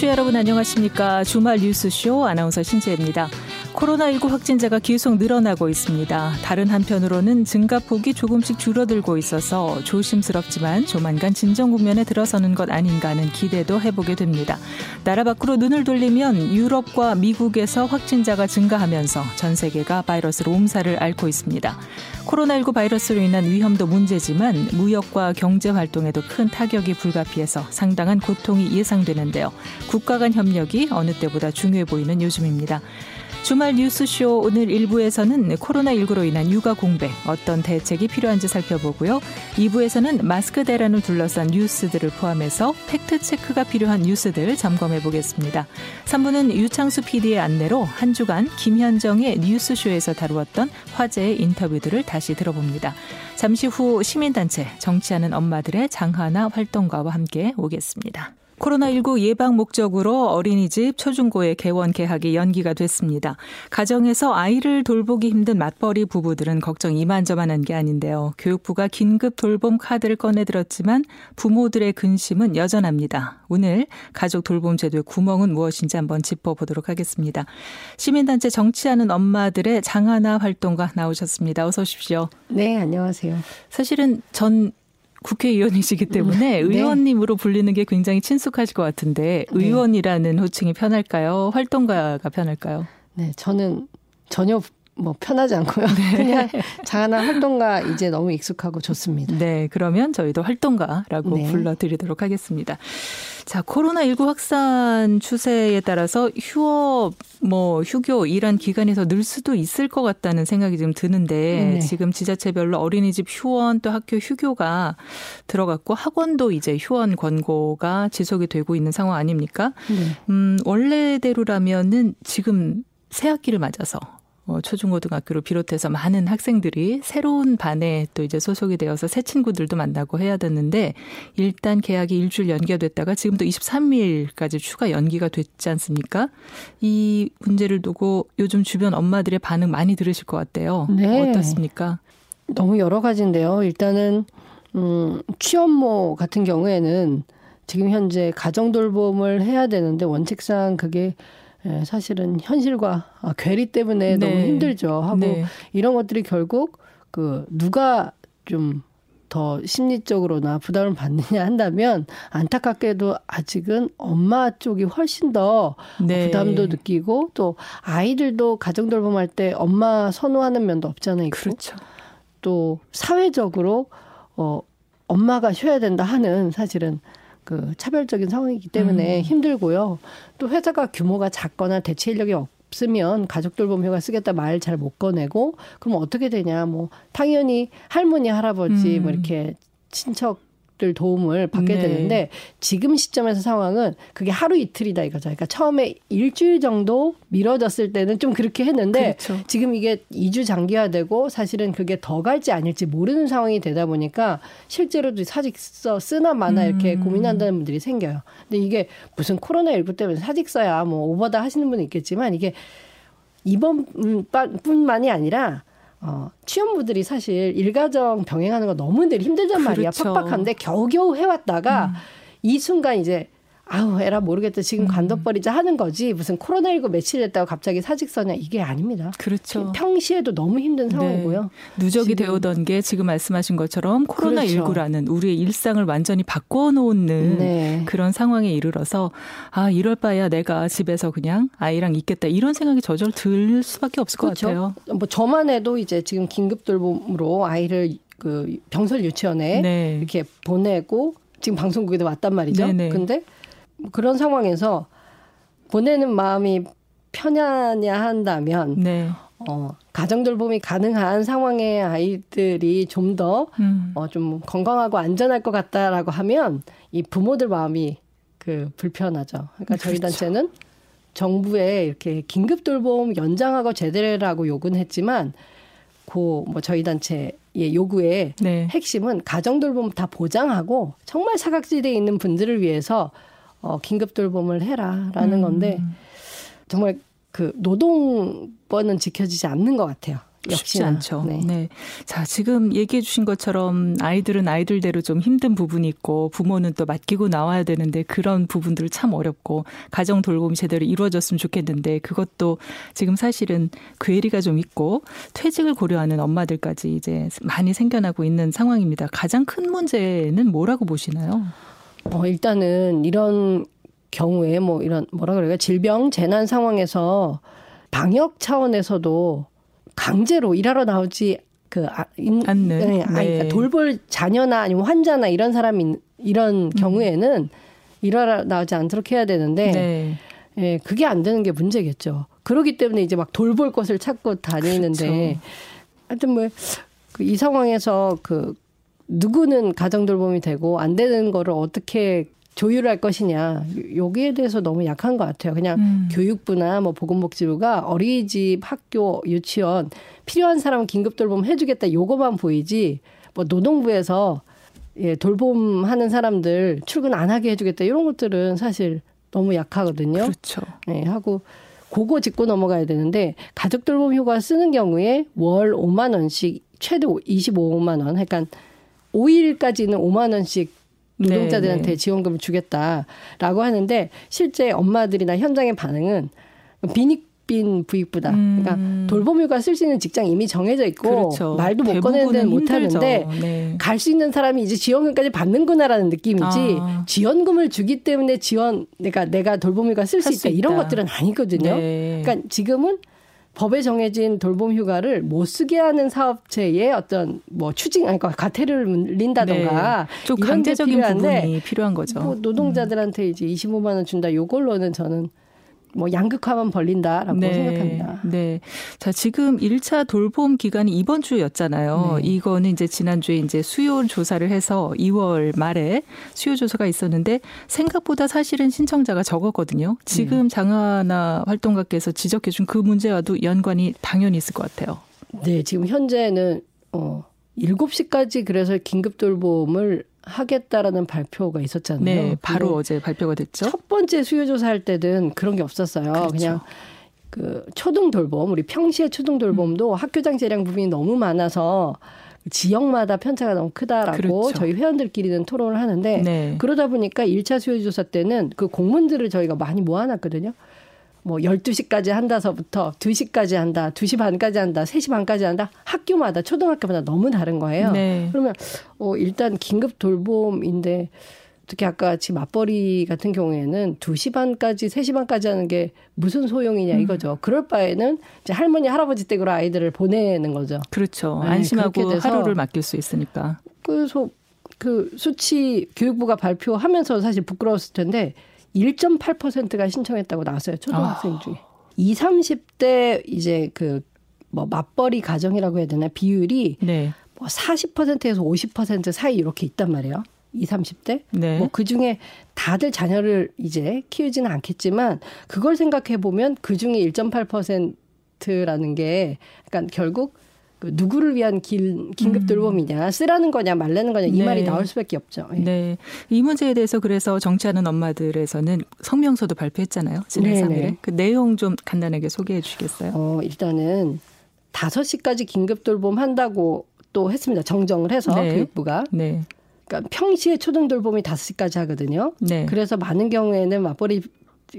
청취자 여러분 안녕하십니까. 주말 뉴스쇼 아나운서 신재입니다. 코로나19 확진자가 계속 늘어나고 있습니다. 다른 한편으로는 증가폭이 조금씩 줄어들고 있어서 조심스럽지만 조만간 진정 국면에 들어서는 것 아닌가 하는 기대도 해보게 됩니다. 나라 밖으로 눈을 돌리면 유럽과 미국에서 확진자가 증가하면서 전 세계가 바이러스로 옴살을 앓고 있습니다. 코로나19 바이러스로 인한 위험도 문제지만 무역과 경제 활동에도 큰 타격이 불가피해서 상당한 고통이 예상되는데요. 국가 간 협력이 어느 때보다 중요해 보이는 요즘입니다. 주말 뉴스쇼 오늘 1부에서는 코로나19로 인한 육아 공백 어떤 대책이 필요한지 살펴보고요. 2부에서는 마스크 대란을 둘러싼 뉴스들을 포함해서 팩트체크가 필요한 뉴스들 점검해 보겠습니다. 3부는 유창수 PD의 안내로 한 주간 김현정의 뉴스쇼에서 다루었던 화제의 인터뷰들을 다시 들어봅니다. 잠시 후 시민단체 정치하는 엄마들의 장하나 활동가와 함께 오겠습니다. 코로나19 예방 목적으로 어린이집 초중고의 개원 개학이 연기가 됐습니다. 가정에서 아이를 돌보기 힘든 맞벌이 부부들은 걱정 이만저만한 게 아닌데요. 교육부가 긴급 돌봄 카드를 꺼내들었지만 부모들의 근심은 여전합니다. 오늘 가족 돌봄 제도의 구멍은 무엇인지 한번 짚어보도록 하겠습니다. 시민단체 정치하는 엄마들의 장하나 활동가 나오셨습니다. 어서 오십시오. 네, 안녕하세요. 사실은 전 국회의원이시기 때문에 네. 의원님으로 불리는 게 굉장히 친숙하실 것 같은데 네. 의원이라는 호칭이 편할까요? 활동가가 편할까요? 네, 저는 전혀 뭐 편하지 않고요. 네. 그냥 장하나 활동가 이제 너무 익숙하고 좋습니다. 네, 그러면 저희도 활동가라고 네. 불러드리도록 하겠습니다. 자, 코로나19 확산 추세에 따라서 휴업, 뭐, 휴교, 이런 기간에서 늘 수도 있을 것 같다는 생각이 좀 드는데, 네. 지금 지자체별로 어린이집 휴원 또 학교 휴교가 들어갔고, 학원도 이제 휴원 권고가 지속이 되고 있는 상황 아닙니까? 네. 음, 원래대로라면은 지금 새 학기를 맞아서 어, 초중고등학교를 비롯해서 많은 학생들이 새로운 반에 또 이제 소속이 되어서 새 친구들도 만나고 해야 되는데 일단 계약이 일주일 연기가 됐다가 지금도 23일까지 추가 연기가 됐지 않습니까? 이 문제를 두고 요즘 주변 엄마들의 반응 많이 들으실 것 같아요. 네. 어떻습니까? 너무 여러 가지인데요. 일단은 음, 취업모 같은 경우에는 지금 현재 가정 돌봄을 해야 되는데 원칙상 그게 예, 사실은 현실과 아, 괴리 때문에 네. 너무 힘들죠. 하고 네. 이런 것들이 결국 그 누가 좀 더 심리적으로나 부담을 받느냐 한다면 안타깝게도 아직은 엄마 쪽이 훨씬 더 네. 부담도 느끼고 또 아이들도 가정 돌봄할 때 엄마 선호하는 면도 없잖아요. 있고. 그렇죠. 또 사회적으로 어 엄마가 쉬어야 된다 하는 사실은 그 차별적인 상황이기 때문에 음. 힘들고요. 또 회사가 규모가 작거나 대체 인력이 없으면 가족 돌봄휴가 쓰겠다 말 잘 못 꺼내고 그럼 어떻게 되냐 뭐 당연히 할머니 할아버지 음. 뭐 이렇게 친척 들 도움을 받게 네. 되는데 지금 시점에서 상황은 그게 하루 이틀이다 이거죠. 그러니까 처음에 일주일 정도 미뤄졌을 때는 좀 그렇게 했는데 그렇죠. 지금 이게 2주 장기화되고 사실은 그게 더 갈지 아닐지 모르는 상황이 되다 보니까 실제로도 사직서 쓰나 마나 이렇게 음. 고민한다는 분들이 생겨요. 근데 이게 무슨 코로나19 때문에 사직서야 뭐 오버다 하시는 분은 있겠지만 이게 이번뿐만이 아니라 어, 취업부들이 사실 일가정 병행하는 거 너무 늘 힘들단 말이야. 그렇죠. 팍팍한데 겨우겨우 해왔다가 음. 이 순간 이제 아우 에라 모르겠다 지금 음. 관둬버리자 하는 거지 무슨 코로나19 며칠 됐다고 갑자기 사직 서냐 이게 아닙니다. 그렇죠. 평시에도 너무 힘든 네. 상황이고요. 네. 누적이 지금. 되어던 게 지금 말씀하신 것처럼 코로나19라는 그렇죠. 우리의 일상을 완전히 바꿔놓는 네. 그런 상황에 이르러서 아 이럴 바야 내가 집에서 그냥 아이랑 있겠다 이런 생각이 저절 들 수밖에 없을 그렇죠. 것 같아요. 뭐 저만 해도 이제 지금 긴급 돌봄으로 아이를 그 병설 유치원에 네. 이렇게 보내고 지금 방송국에도 왔단 말이죠. 네네. 근데 그런 상황에서 보내는 마음이 편하냐 한다면 네. 어, 가정 돌봄이 가능한 상황의 아이들이 좀 더좀 음. 어, 좀 건강하고 안전할 것 같다라고 하면 이 부모들 마음이 그 불편하죠. 그러니까 저희 그렇죠. 단체는 정부에 이렇게 긴급 돌봄 연장하고 제대로라고 요구는 했지만 고뭐 저희 단체의 요구의 네. 핵심은 가정 돌봄 다 보장하고 정말 사각지대에 있는 분들을 위해서 어, 긴급 돌봄을 해라라는 음. 건데 정말 그 노동권은 지켜지지 않는 것 같아요. 쉽지 않죠. 네. 네. 자, 지금 얘기해 주신 것처럼 아이들은 아이들대로 좀 힘든 부분이 있고 부모는 또 맡기고 나와야 되는데 그런 부분들 참 어렵고 가정 돌봄이 제대로 이루어졌으면 좋겠는데 그것도 지금 사실은 괴리가 좀 있고 퇴직을 고려하는 엄마들까지 이제 많이 생겨나고 있는 상황입니다. 가장 큰 문제는 뭐라고 보시나요? 어, 일단은 이런 경우에 뭐 이런 뭐라 그래요? 질병 재난 상황에서 방역 차원에서도 강제로 일하러 나오지 그 아, 인, 않는 네, 아니, 그러니까 네. 돌볼 자녀나 아니면 환자나 이런 사람이 이런 음. 경우에는 일하러 나오지 않도록 해야 되는데 네. 예, 그게 안 되는 게 문제겠죠. 그러기 때문에 이제 막 돌볼 것을 찾고 다니는데 그렇죠. 하여튼 뭐이 그 상황에서 그 누구는 가정 돌봄이 되고 안 되는 거를 어떻게 조율할 것이냐 여기에 대해서 너무 약한 것 같아요. 그냥 음. 교육부나 뭐 보건복지부가 어린이집, 학교, 유치원 필요한 사람 긴급 돌봄 해주겠다 요거만 보이지 뭐 노동부에서 예 돌봄하는 사람들 출근 안 하게 해주겠다 이런 것들은 사실 너무 약하거든요. 그렇죠. 예 하고 그거 짚고 넘어가야 되는데 가족 돌봄 휴가 쓰는 경우에 월 5만 원씩 최대 25만 원, 그러니까 5일까지는 5만 원씩 노동자들한테 네, 네. 지원금을 주겠다라고 하는데 실제 엄마들이나 현장의 반응은 비닉빈 부익부다. 음. 그러니까 돌봄휴가 쓸 수 있는 직장 이미 정해져 있고 그렇죠. 말도 못 꺼내는 데는 못 하는데 네. 갈수 있는 사람이 이제 지원금까지 받는구나라는 느낌이지 아. 지원금을 주기 때문에 지원 그러니까 내가 돌봄휴가 쓸 수 있다, 이런 것들은 아니거든요. 네. 그러니까 지금은 법에 정해진 돌봄 휴가를 못 쓰게 하는 사업체의 어떤 뭐 추징 아니 그러니까 과태료를 물린다던가 네. 좀 강제적인 부분이 필요한 거죠. 뭐 노동자들한테 이제 25만 원 준다 요걸로는 저는 뭐 양극화만 벌린다라고 네. 생각합니다. 네. 자, 지금 1차 돌봄 기간이 이번 주였잖아요. 네. 이거는 이제 지난주에 이제 수요 조사를 해서 2월 말에 수요 조사가 있었는데 생각보다 사실은 신청자가 적었거든요. 지금 네. 장하나 활동가께서 지적해 준 그 문제와도 연관이 당연히 있을 것 같아요. 네, 지금 현재는 어 7시까지 그래서 긴급 돌봄을 하겠다라는 발표가 있었잖아요. 네, 바로 어제 발표가 됐죠. 첫 번째 수요조사 할 때는 그런 게 없었어요. 그렇죠. 그냥 그 초등 돌봄, 우리 평시의 초등 돌봄도 음. 학교장 재량 부분이 너무 많아서 지역마다 편차가 너무 크다라고 그렇죠. 저희 회원들끼리는 토론을 하는데 네. 그러다 보니까 1차 수요조사 때는 그 공문들을 저희가 많이 모아놨거든요. 뭐 12시까지 한다서부터 2시까지 한다, 2시 반까지 한다, 3시 반까지 한다. 학교마다 초등학교마다 너무 다른 거예요. 네. 그러면 어 일단 긴급 돌봄인데 특히 아까 같이 맞벌이 같은 경우에는 2시 반까지 3시 반까지 하는 게 무슨 소용이냐 음. 이거죠. 음. 그럴 바에는 이제 할머니 할아버지 댁으로 아이들을 보내는 거죠. 그렇죠. 네, 안심하고 하루를 맡길 수 있으니까. 그래서 그 수치 교육부가 발표하면서 사실 부끄러웠을 텐데 1.8%가 신청했다고 나왔어요. 초등학생 아. 중에. 20, 30대 이제 그 뭐 맞벌이 가정이라고 해야 되나 비율이 네. 뭐 40%에서 50% 사이 이렇게 있단 말이에요. 20, 30대. 네. 뭐 그 중에 다들 자녀를 이제 키우지는 않겠지만 그걸 생각해 보면 그 중에 1.8%라는 게 그러니까 결국 그 누구를 위한 길, 긴급 음. 돌봄이냐, 쓰라는 거냐, 말라는 거냐, 이 네. 말이 나올 수밖에 없죠. 네. 네. 이 문제에 대해서 그래서 정치하는 엄마들에서는 성명서도 발표했잖아요. 지난 네 3일에. 그 내용 좀 간단하게 소개해 주시겠어요? 어, 일단은 5시까지 긴급 돌봄 한다고 또 했습니다. 정정을 해서 네. 교육부가. 네. 그러니까 평시에 초등 돌봄이 5시까지 하거든요. 네. 그래서 많은 경우에는 맞벌이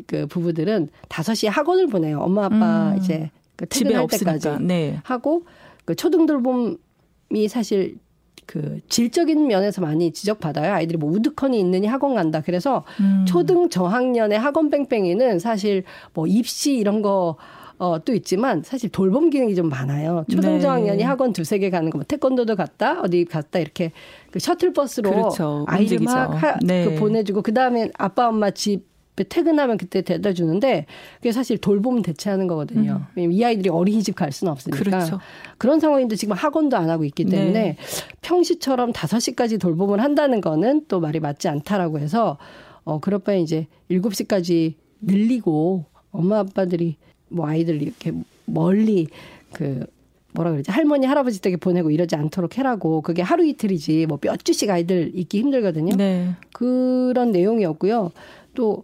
그 부부들은 5시에 학원을 보내요. 엄마 아빠 음. 이제 그 퇴근할 때까지 네. 하고 그 초등 돌봄이 사실 그 질적인 면에서 많이 지적받아요. 아이들이 뭐 우드컨이 있느니 학원 간다. 그래서 음. 초등 저학년의 학원 뺑뺑이는 사실 뭐 입시 이런 거 어, 또 있지만 사실 돌봄 기능이 좀 많아요. 초등 저학년이 네. 학원 두세 개 가는 거, 뭐 태권도도 갔다, 어디 갔다 이렇게 그 셔틀버스로 그렇죠. 아이를 막 하, 네. 그 보내주고 그 다음에 아빠 엄마 집 퇴근하면 그때 데려다 주는데 그게 사실 돌봄 대체하는 거거든요. 음. 이 아이들이 어린이집 갈 수는 없으니까. 그렇죠. 그런 상황인데 지금 학원도 안 하고 있기 때문에 네. 평시처럼 5시까지 돌봄을 한다는 거는 또 말이 맞지 않다라고 해서 어 그럴 바에 이제 7시까지 늘리고 엄마 아빠들이 뭐 아이들 이렇게 멀리 그 뭐라 그러지 할머니 할아버지 댁에 보내고 이러지 않도록 해라고 그게 하루 이틀이지 뭐 몇 주씩 아이들 있기 힘들거든요. 네. 그런 내용이었고요. 또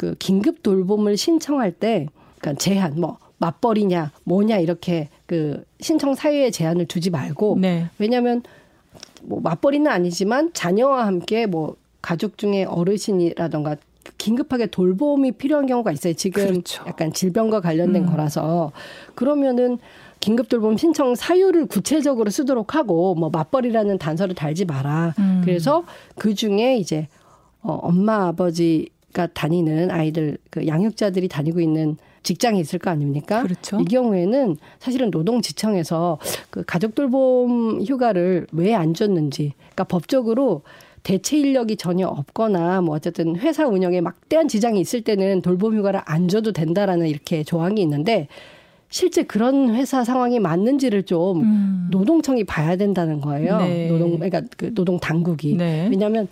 그 긴급 돌봄을 신청할 때 그러니까 제한 뭐 맞벌이냐 뭐냐 이렇게 그 신청 사유에 제한을 두지 말고 네. 왜냐하면 뭐 맞벌이는 아니지만 자녀와 함께 뭐 가족 중에 어르신이라던가 긴급하게 돌봄이 필요한 경우가 있어요. 지금 그렇죠. 약간 질병과 관련된 음. 거라서 그러면은 긴급 돌봄 신청 사유를 구체적으로 쓰도록 하고 뭐 맞벌이라는 단서를 달지 마라. 음. 그래서 그 중에 이제 어 엄마 아버지 가 다니는 아이들 그 양육자들이 다니고 있는 직장이 있을 거 아닙니까? 그렇죠. 이 경우에는 사실은 노동지청에서 그 가족 돌봄 휴가를 왜 안 줬는지, 그러니까 법적으로 대체 인력이 전혀 없거나 뭐 어쨌든 회사 운영에 막대한 지장이 있을 때는 돌봄 휴가를 안 줘도 된다라는 이렇게 조항이 있는데 실제 그런 회사 상황이 맞는지를 좀 음. 노동청이 봐야 된다는 거예요. 네. 노동 그러니까 그 노동 당국이. 네. 왜냐하면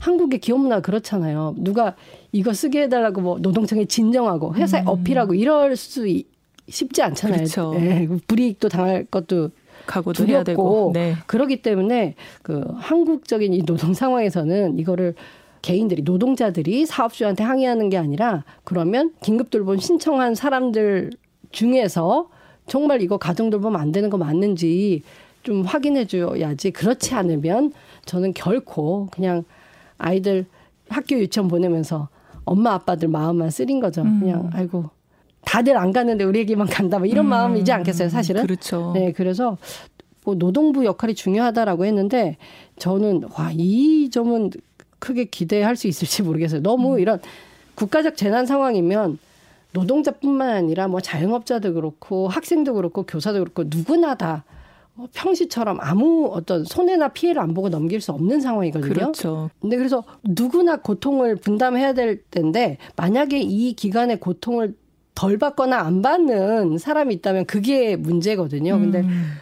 한국의 기업 문화 그렇잖아요. 누가 이거 쓰게 해달라고 뭐 노동청에 진정하고 회사에 음. 어필하고 이럴 수 이- 쉽지 않잖아요. 그렇죠. 예, 불이익도 당할 것도 각오도 해야 되고. 두렵고 네. 그러기 때문에 그 한국적인 이 노동 상황에서는 이거를 개인들이 노동자들이 사업주한테 항의하는 게 아니라 그러면 긴급 돌봄 신청한 사람들 중에서 정말 이거 가정 돌봄 안 되는 거 맞는지 좀 확인해 줘야지 그렇지 않으면 저는 결코 그냥 아이들 학교 유치원 보내면서 엄마 아빠들 마음만 쓰린 거죠. 음. 그냥 아이고 다들 안 가는데 우리 애기만 간다 뭐 이런 음. 마음이지 않겠어요, 사실은? 그렇죠. 네, 그래서 뭐 노동부 역할이 중요하다라고 했는데 저는 와, 이 점은 크게 기대할 수 있을지 모르겠어요. 너무 음. 이런 국가적 재난 상황이면 노동자뿐만 아니라 뭐 자영업자도 그렇고 학생도 그렇고 교사도 그렇고 누구나 다 어, 평시처럼 아무 어떤 손해나 피해를 안 보고 넘길 수 없는 상황이거든요. 그렇죠. 근데 그래서 누구나 고통을 분담해야 될 텐데 만약에 이 기간에 고통을 덜 받거나 안 받는 사람이 있다면 그게 문제거든요. 근데 음.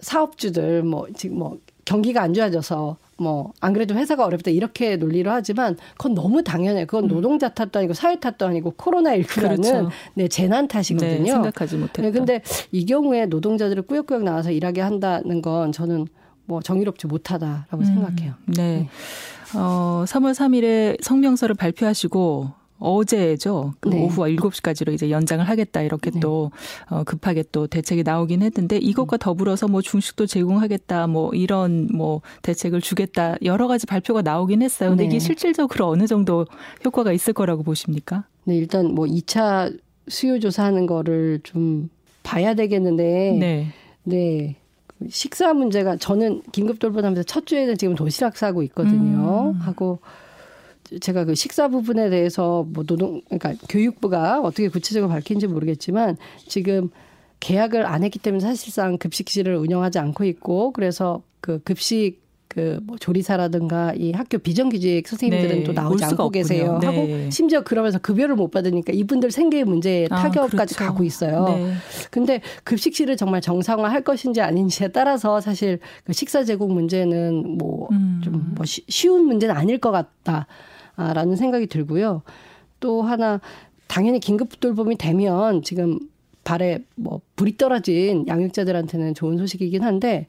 사업주들 뭐 지금 뭐 경기가 안 좋아져서 뭐 안 그래도 회사가 어렵다 이렇게 논리로 하지만 그건 너무 당연해요. 그건 노동자 탓도 아니고 사회 탓도 아니고 코로나 19라는 음. 그렇죠. 네 재난 탓이거든요. 네, 생각하지 못했다. 네, 근데 이 경우에 노동자들을 꾸역꾸역 나와서 일하게 한다는 건 저는 뭐 정의롭지 못하다라고 음. 생각해요. 네. 어, 3월 3일에 성명서를 발표하시고 어제죠. 그 네. 오후 7시까지로 이제 연장을 하겠다 이렇게 네. 또 어, 급하게 또 대책이 나오긴 했는데 이것과 더불어서 뭐 중식도 제공하겠다 뭐 이런 뭐 대책을 주겠다 여러 가지 발표가 나오긴 했어요. 근데 네. 이게 실질적으로 어느 정도 효과가 있을 거라고 보십니까? 네, 일단 뭐 2차 수요 조사하는 거를 좀 봐야 되겠는데 네. 네. 그 식사 문제가 저는 긴급 돌봄하면서 첫 주에는 지금 도시락 싸고 있거든요. 음. 하고 제가 그 식사 부분에 대해서 뭐 노동 그러니까 교육부가 어떻게 구체적으로 밝힌지 모르겠지만 지금 계약을 안 했기 때문에 사실상 급식실을 운영하지 않고 있고 그래서 그 급식 그뭐 조리사라든가 이 학교 비정규직 선생님들은 네, 또올 나오지 않고 없군요. 계세요. 네. 하고 심지어 그러면서 급여를 못 받으니까 이분들 생계의 문제에 아, 타격까지 그렇죠. 가고 있어요. 네. 근데 급식실을 정말 정상화할 것인지 아닌지에 따라서 사실 그 식사 제공 문제는 뭐 음. 좀뭐 쉬운 문제는 아닐 것 같다 라는 생각이 들고요. 또 하나 당연히 긴급 돌봄이 되면 지금 발에 뭐 불이 떨어진 양육자들한테는 좋은 소식이긴 한데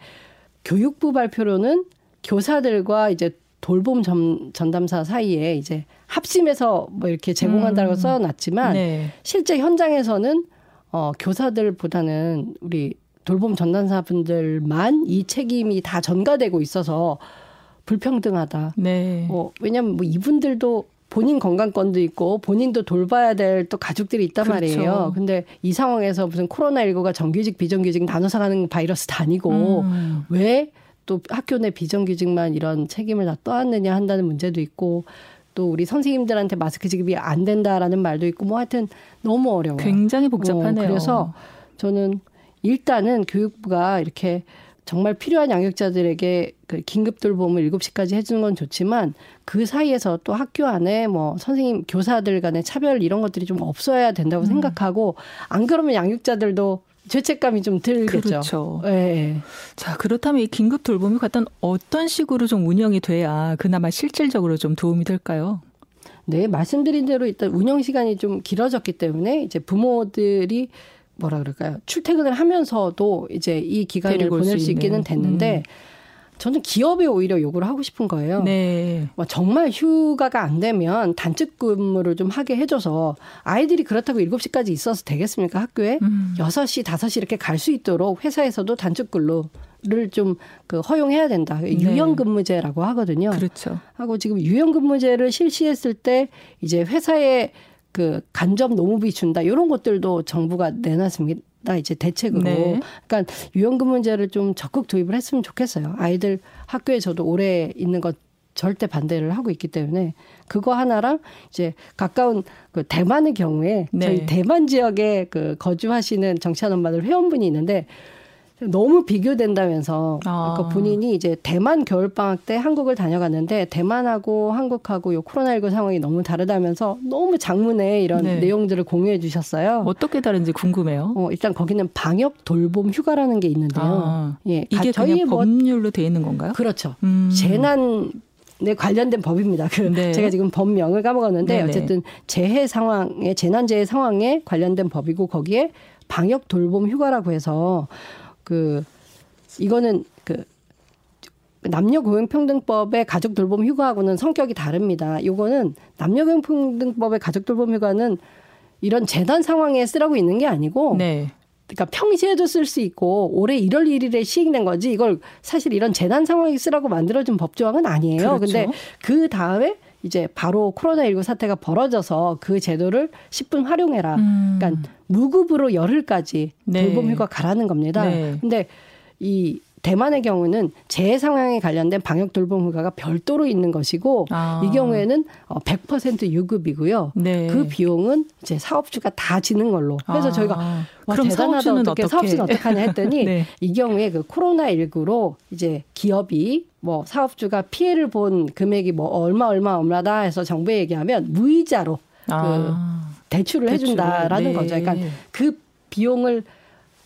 교육부 발표로는 교사들과 이제 돌봄 전, 전담사 사이에 이제 합심해서 뭐 이렇게 제공한다고 음. 써놨지만 네. 실제 현장에서는 어, 교사들보다는 우리 돌봄 전담사분들만 이 책임이 다 전가되고 있어서 불평등하다. 네. 어, 왜냐하면 뭐 이분들도 본인 건강권도 있고 본인도 돌봐야 될 또 가족들이 있단 그렇죠. 말이에요. 근데 이 상황에서 무슨 코로나19가 정규직 비정규직 나눠서 가는 바이러스 다니고 음. 왜또 학교 내 비정규직만 이런 책임을 다 떠안느냐 한다는 문제도 있고 또 우리 선생님들한테 마스크 지급이 안 된다라는 말도 있고 뭐 하여튼 너무 어려워요. 굉장히 복잡하네요. 어, 그래서 저는 일단은 교육부가 이렇게 정말 필요한 양육자들에게 그 긴급 돌봄을 7시까지 해주는 건 좋지만 그 사이에서 또 학교 안에 뭐 선생님 교사들 간의 차별 이런 것들이 좀 없어야 된다고 음. 생각하고 안 그러면 양육자들도 죄책감이 좀 들겠죠. 그렇죠. 예. 자, 그렇다면 이 긴급 돌봄이 과연 어떤 식으로 좀 운영이 돼야 그나마 실질적으로 좀 도움이 될까요? 네, 말씀드린 대로 일단 운영 시간이 좀 길어졌기 때문에 이제 부모들이 뭐라 그럴까요? 출퇴근을 하면서도 이제 이 기간을 보낼 수 수, 있기는. 됐는데 음. 저는 기업에 오히려 요구를 하고 싶은 거예요. 네. 뭐 정말 휴가가 안 되면 단축 근무를 좀 하게 해줘서 아이들이 그렇다고 7시까지 있어서 되겠습니까? 학교에 음. 6시, 5시 이렇게 갈 수 있도록 회사에서도 단축 근로 를 좀 그 허용해야 된다. 네. 유연 근무제라고 하거든요. 그렇죠. 하고 지금 유연 근무제를 실시했을 때 이제 회사에 그 간접 노무비 준다 이런 것들도 정부가 내놨습니다. 이제 대책으로. 네. 그러니까 유연 근무제를 좀 적극 도입을 했으면 좋겠어요. 아이들 학교에 저도 오래 있는 것 절대 반대를 하고 있기 때문에 그거 하나랑 이제 가까운 그 대만의 경우에 네. 저희 대만 지역에 그 거주하시는 정치한 엄마들 회원분이 있는데 너무 비교된다면서 아. 그 본인이 이제 대만 겨울 방학 때 한국을 다녀갔는데 대만하고 한국하고 요 코로나19 상황이 너무 다르다면서 너무 장문에 이런 네. 내용들을 공유해 주셨어요. 어떻게 다른지 궁금해요. 어, 일단 거기는 방역 돌봄 휴가라는 게 있는데요. 아, 예, 이게 가- 그냥 뭐 법률로 돼 있는 건가요? 그렇죠. 음. 재난에 관련된 법입니다. 그 네. 제가 지금 법명을 까먹었는데 네네. 어쨌든 재해 상황에 재난 재해 상황에 관련된 법이고 거기에 방역 돌봄 휴가라고 해서 그 이거는 그 남녀 고용평등법의 가족 돌봄 휴가하고는 성격이 다릅니다. 요거는 남녀 고용평등법의 가족 돌봄 휴가는 이런 재난 상황에 쓰라고 있는 게 아니고 네. 그러니까 평시에도 쓸 수 있고 올해 1월 1일에 시행된 거지 이걸 사실 이런 재난 상황에 쓰라고 만들어준 법조항은 아니에요. 그렇죠. 근데 그 다음에 이제 바로 코로나19 사태가 벌어져서 그 제도를 10분 활용해라. 음. 그러니까 무급으로 열흘까지 네. 돌봄 휴가 가라는 겁니다. 네. 근데 이 대만의 경우는 재해 상황에 관련된 방역 돌봄 휴가가 별도로 있는 것이고 아. 이 경우에는 어, 100% 유급이고요. 네. 그 비용은 이제 사업주가 다 지는 걸로. 그래서 아. 저희가 와, 그럼 대단하다 어떻게 어떻게? 사업주는 어떡하냐 했더니 네. 이 경우에 그 코로나 19로 이제 기업이 뭐 사업주가 피해를 본 금액이 뭐 얼마 얼마 얼마다 해서 정부에 얘기하면 무이자로 아. 대출을 해준다라는 네. 거죠. 그러니까 그 비용을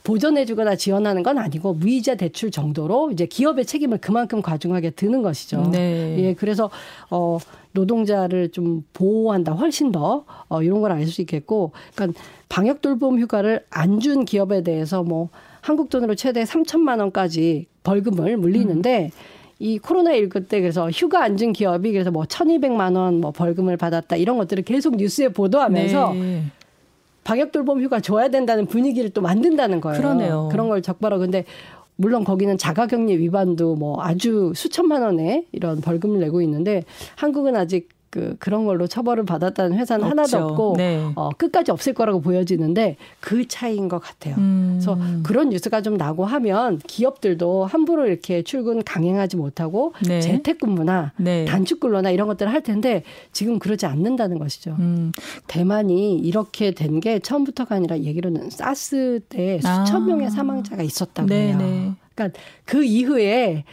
보전해주거나 지원하는 건 아니고 무이자 대출 정도로 이제 기업의 책임을 그만큼 과중하게 드는 것이죠. 네. 예, 그래서 어 노동자를 좀 보호한다 훨씬 더 어, 이런 걸 알 수 있겠고, 그러니까 방역 돌봄 휴가를 안 준 기업에 대해서 뭐 한국 돈으로 최대 3천만 원까지 벌금을 물리는데. 이 코로나19 때 그래서 휴가 안 준 기업이 그래서 뭐 1,200만 원 뭐 벌금을 받았다 이런 것들을 계속 뉴스에 보도하면서 네. 방역 돌봄 휴가 줘야 된다는 분위기를 또 만든다는 거예요. 그러네요. 그런 걸 적발하고 근데 물론 거기는 자가격리 위반도 뭐 아주 수천만 원의 이런 벌금을 내고 있는데 한국은 아직 그 그런 걸로 처벌을 받았다는 회사는 하나도 없죠. 없고 네. 어, 끝까지 없을 거라고 보여지는데 그 차이인 것 같아요. 음. 그래서 그런 뉴스가 좀 나고 하면 기업들도 함부로 이렇게 출근 강행하지 못하고 네. 재택근무나 네. 단축근로나 이런 것들을 할 텐데 지금 그러지 않는다는 것이죠. 음. 대만이 이렇게 된 게 처음부터가 아니라 얘기로는 사스 때 아. 수천 명의 사망자가 있었다고 네, 해요. 네. 그러니까 그 이후에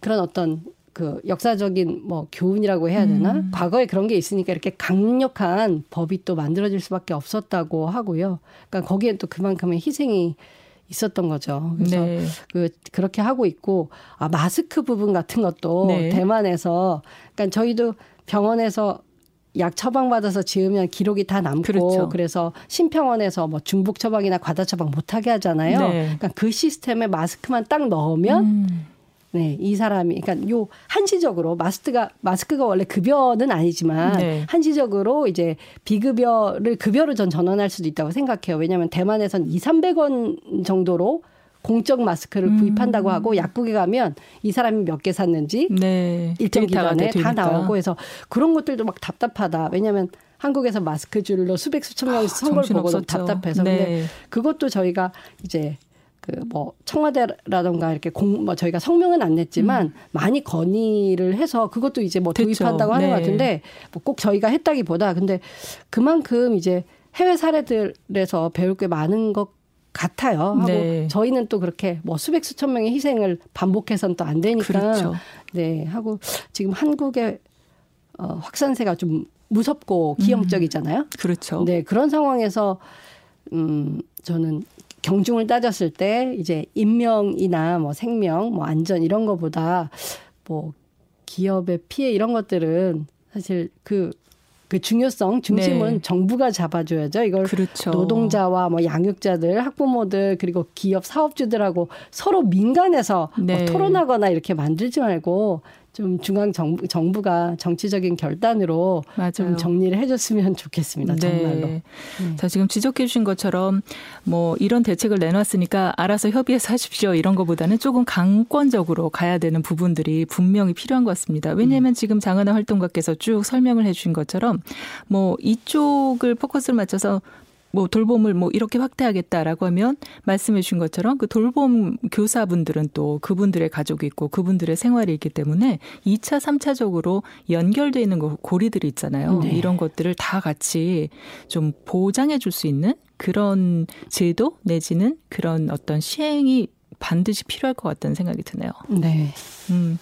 그런 어떤 그 역사적인 뭐 교훈이라고 해야 되나? 음. 과거에 그런 게 있으니까 이렇게 강력한 법이 또 만들어질 수밖에 없었다고 하고요. 그러니까 거기엔 또 그만큼의 희생이 있었던 거죠. 그래서 네. 그 그렇게 하고 있고 아 마스크 부분 같은 것도 네. 대만에서 그러니까 저희도 병원에서 약 처방받아서 지으면 기록이 다 남고 그렇죠. 그래서 심평원에서 뭐 중복 처방이나 과다 처방 못 하게 하잖아요. 네. 그러니까 그 시스템에 마스크만 딱 넣으면 음. 네, 이 사람이 그러니까 요 한시적으로 마스크가 마스크가 원래 급여는 아니지만 네. 한시적으로 이제 비급여를 급여로 전 전환할 수도 있다고 생각해요. 왜냐하면 대만에선 2, 300원 정도로 공적 마스크를 음. 구입한다고 하고 약국에 가면 이 사람이 몇 개 샀는지 네. 일정 기간에. 다 나오고 해서 그런 것들도 막 답답하다. 왜냐하면 한국에서 마스크 줄로 수백 수천 명이 선걸 보고도 정신없었죠. 답답해서 네. 근데 그것도 저희가 이제 그 뭐 청와대라던가 이렇게 공 뭐 저희가 성명은 안 냈지만 많이 건의를 해서 그것도 이제 뭐 음. 도입한다고 하는 네. 것 같은데 뭐 꼭 저희가 했다기보다 근데 그만큼 이제 해외 사례들에서 배울 게 많은 것 같아요. 하고 네. 저희는 또 그렇게 뭐 수백 수천 명의 희생을 반복해서는 또안 되니까 그렇죠. 네 하고 지금 한국의 어, 확산세가 좀 무섭고 기형적이잖아요. 그렇죠. 네 그런 상황에서 음 저는 경중을 따졌을 때 이제 인명이나 뭐 생명, 뭐 안전 이런 거보다 뭐 기업의 피해 이런 것들은 사실 그그 중요성 중심은 네. 정부가 잡아줘야죠. 이걸 그렇죠. 노동자와 뭐 양육자들, 학부모들 그리고 기업 사업주들하고 서로 민간에서 뭐 네. 뭐 토론하거나 이렇게 만들지 말고 좀 중앙 정부, 정부가 정치적인 결단으로 맞아요. 좀 정리를 해줬으면 좋겠습니다. 네. 정말로. 네. 자 지금 지적해 주신 것처럼 뭐 이런 대책을 내놨으니까 알아서 협의해서 하십시오 이런 것보다는 조금 강권적으로 가야 되는 부분들이 분명히 필요한 것 같습니다. 왜냐하면 음. 지금 장하나 활동가께서 쭉 설명을 해주신 것처럼 뭐 이쪽을 포커스를 맞춰서 뭐 돌봄을 뭐 이렇게 확대하겠다라고 하면 말씀해 주신 것처럼 그 돌봄 교사분들은 또 그분들의 가족이 있고 그분들의 생활이 있기 때문에 2차, 3차적으로 연결돼 있는 고리들이 있잖아요. 네. 이런 것들을 다 같이 좀 보장해 줄 수 있는 그런 제도 내지는 그런 어떤 시행이 반드시 필요할 것 같다는 생각이 드네요. 네. 음.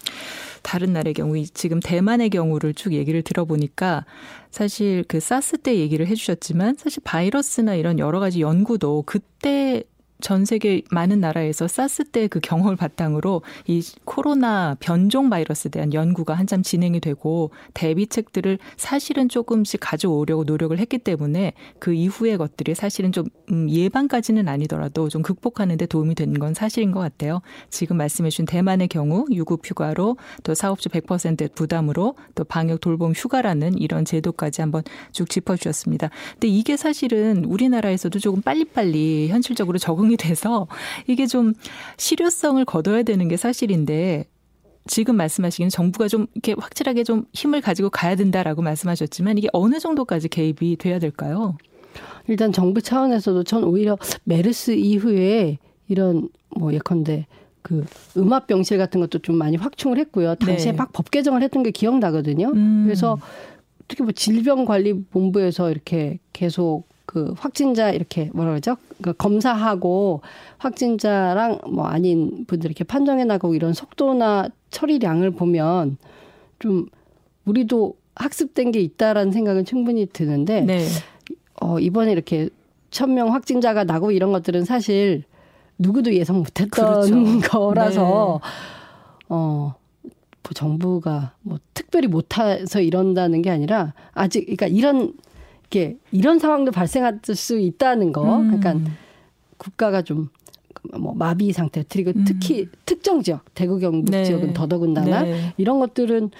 다른 나라의 경우, 지금 대만의 경우를 쭉 얘기를 들어보니까 사실 그 사스 때 얘기를 해주셨지만 사실 바이러스나 이런 여러 가지 연구도 그때 전 세계 많은 나라에서 사스 때 그 경험을 바탕으로 이 코로나 변종 바이러스에 대한 연구가 한참 진행이 되고 대비책들을 사실은 조금씩 가져오려고 노력을 했기 때문에 그 이후의 것들이 사실은 좀 음, 예방까지는 아니더라도 좀 극복하는 데 도움이 되는 건 사실인 것 같아요. 지금 말씀해 주신 대만의 경우 유급 휴가로 또 사업주 100% 부담으로 또 방역 돌봄 휴가라는 이런 제도까지 한번 쭉 짚어 주셨습니다. 근데 이게 사실은 우리나라에서도 조금 빨리빨리 현실적으로 적응 적응이 돼서 이게 좀 실효성을 거둬야 되는 게 사실인데 지금 말씀하시기는 정부가 좀 이렇게 확실하게 좀 힘을 가지고 가야 된다라고 말씀하셨지만 이게 어느 정도까지 개입이 돼야 될까요? 일단 정부 차원에서도 전 오히려 메르스 이후에 이런 뭐 예컨대 그 음압 병실 같은 것도 좀 많이 확충을 했고요. 당시에 네. 막법 개정을 했던 게 기억나거든요. 음. 그래서 특히 뭐 질병관리본부에서 이렇게 계속 그 확진자 이렇게 뭐라 그러죠? 그 검사하고 확진자랑 뭐 아닌 분들 이렇게 판정해 나가고 이런 속도나 처리량을 보면 좀 우리도 학습된 게 있다라는 생각은 충분히 드는데 네. 어 이번에 이렇게 천명 확진자가 나고 이런 것들은 사실 누구도 예상 못했던 그렇죠. 거라서 네. 어. 뭐 정부가 뭐 특별히 못해서 이런다는 게 아니라 아직 그러니까 이런 이렇게 이런 상황도 발생할 수 있다는 거. 음. 그러니까 국가가 좀 뭐 마비 상태 그리고 음. 특히 특정 지역 대구 경북 네. 지역은 더더군다나 네. 이런 것들은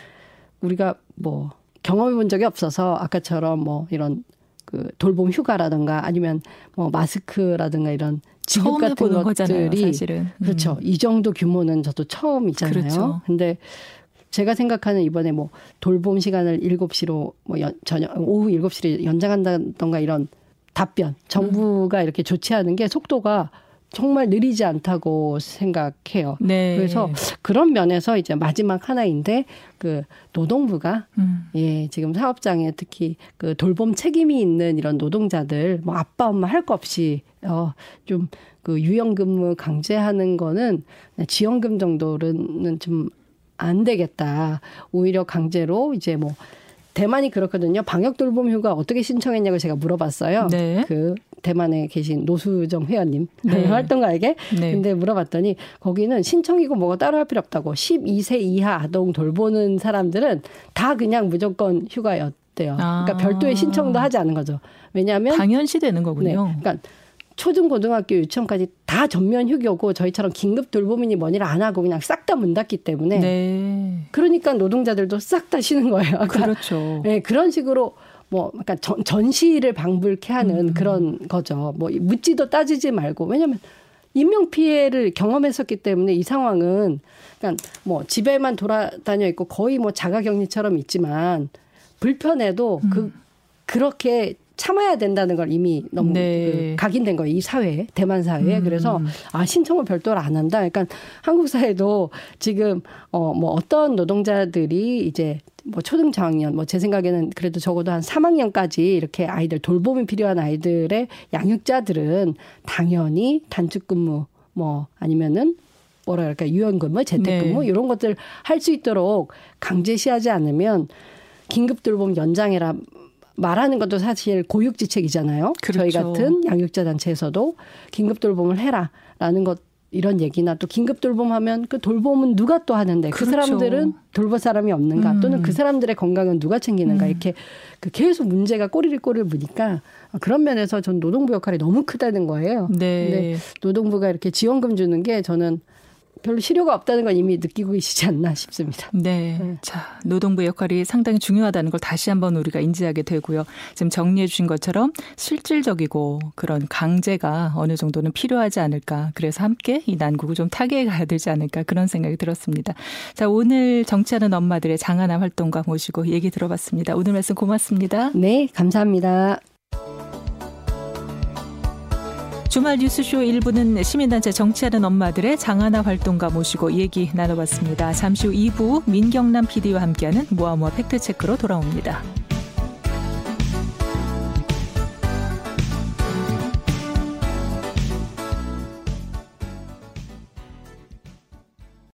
우리가 뭐 경험해 본 적이 없어서 아까처럼 뭐 이런 그 돌봄 휴가라든가 아니면 뭐 마스크라든가 이런 지급 같은 것들이 거잖아요, 사실은. 음. 그렇죠. 이 정도 규모는 저도 처음이잖아요. 그렇죠. 근데 제가 생각하는 이번에 뭐 돌봄 시간을 7시로 뭐 연, 저녁 오후 7시로 연장한다던가 이런 답변 정부가 음. 이렇게 조치하는 게 속도가 정말 느리지 않다고 생각해요. 네. 그래서 그런 면에서 이제 마지막 하나인데 그 노동부가 음. 예 지금 사업장에 특히 그 돌봄 책임이 있는 이런 노동자들 뭐 아빠 엄마 할 거 없이 어좀 그 유연근무 강제하는 거는 지원금 정도는 좀 안 되겠다. 오히려 강제로 이제 뭐 대만이 그렇거든요. 방역 돌봄 휴가 어떻게 신청했냐고 제가 물어봤어요. 네. 그 대만에 계신 노수정 회원님 네. 활동가에게. 네. 근데 물어봤더니 거기는 신청이고 뭐가 따로 할 필요 없다고 12세 이하 아동 돌보는 사람들은 다 그냥 무조건 휴가였대요. 아. 그러니까 별도의 신청도 하지 않은 거죠. 왜냐하면 당연시 되는 거군요. 네. 그러니까 초등 고등학교 유치원까지 다 전면 휴교고 저희처럼 긴급 돌봄이니 뭐니를 안 하고 그냥 싹 다 문 닫기 때문에 네. 그러니까 노동자들도 싹 다 쉬는 거예요. 그러니까 그렇죠. 네, 그런 식으로 뭐 그러니까 전, 전시를 방불케 하는 음. 그런 거죠. 뭐 묻지도 따지지 말고 왜냐면 인명 피해를 경험했었기 때문에 이 상황은 그러니까 뭐 집에만 돌아다녀 있고 거의 뭐 자가격리처럼 있지만 불편해도 음. 그 그렇게 참아야 된다는 걸 이미 너무 네. 그 각인된 거예요. 이 사회에, 대만 사회에. 음. 그래서 아, 신청을 별도로 안 한다. 그러니까 한국 사회도 지금 어, 뭐 어떤 노동자들이 이제 뭐 초등 저학년, 뭐 제 생각에는 그래도 적어도 한 3학년까지 이렇게 아이들 돌봄이 필요한 아이들의 양육자들은 당연히 단축 근무 뭐 아니면은 뭐라 그럴까 유연근무, 재택근무 네. 이런 것들 할 수 있도록 강제시하지 않으면 긴급 돌봄 연장해라 말하는 것도 사실 고육지책이잖아요. 그렇죠. 저희 같은 양육자 단체에서도 긴급 돌봄을 해라라는 것 이런 얘기나 또 긴급 돌봄하면 그 돌봄은 누가 또 하는데 그 그렇죠. 사람들은 돌볼 사람이 없는가 음. 또는 그 사람들의 건강은 누가 챙기는가 음. 이렇게 그 계속 문제가 꼬리를 꼬리를 무니까 그런 면에서 전 노동부 역할이 너무 크다는 거예요. 네. 근데 노동부가 이렇게 지원금 주는 게 저는 별로 실효가 없다는 건 이미 느끼고 계시지 않나 싶습니다. 네. 네. 자, 노동부 역할이 상당히 중요하다는 걸 다시 한번 우리가 인지하게 되고요. 지금 정리해 주신 것처럼 실질적이고 그런 강제가 어느 정도는 필요하지 않을까. 그래서 함께 이 난국을 좀 타개해 가야 되지 않을까. 그런 생각이 들었습니다. 자, 오늘 정치하는 엄마들의 장하나 활동가 모시고 얘기 들어봤습니다. 오늘 말씀 고맙습니다. 네, 감사합니다. 주말 뉴스쇼 1부는 시민단체 정치하는 엄마들의 장하나 활동가 모시고 얘기 나눠봤습니다. 잠시 후 2부 민경남 PD와 함께하는 모아모아 팩트체크로 돌아옵니다.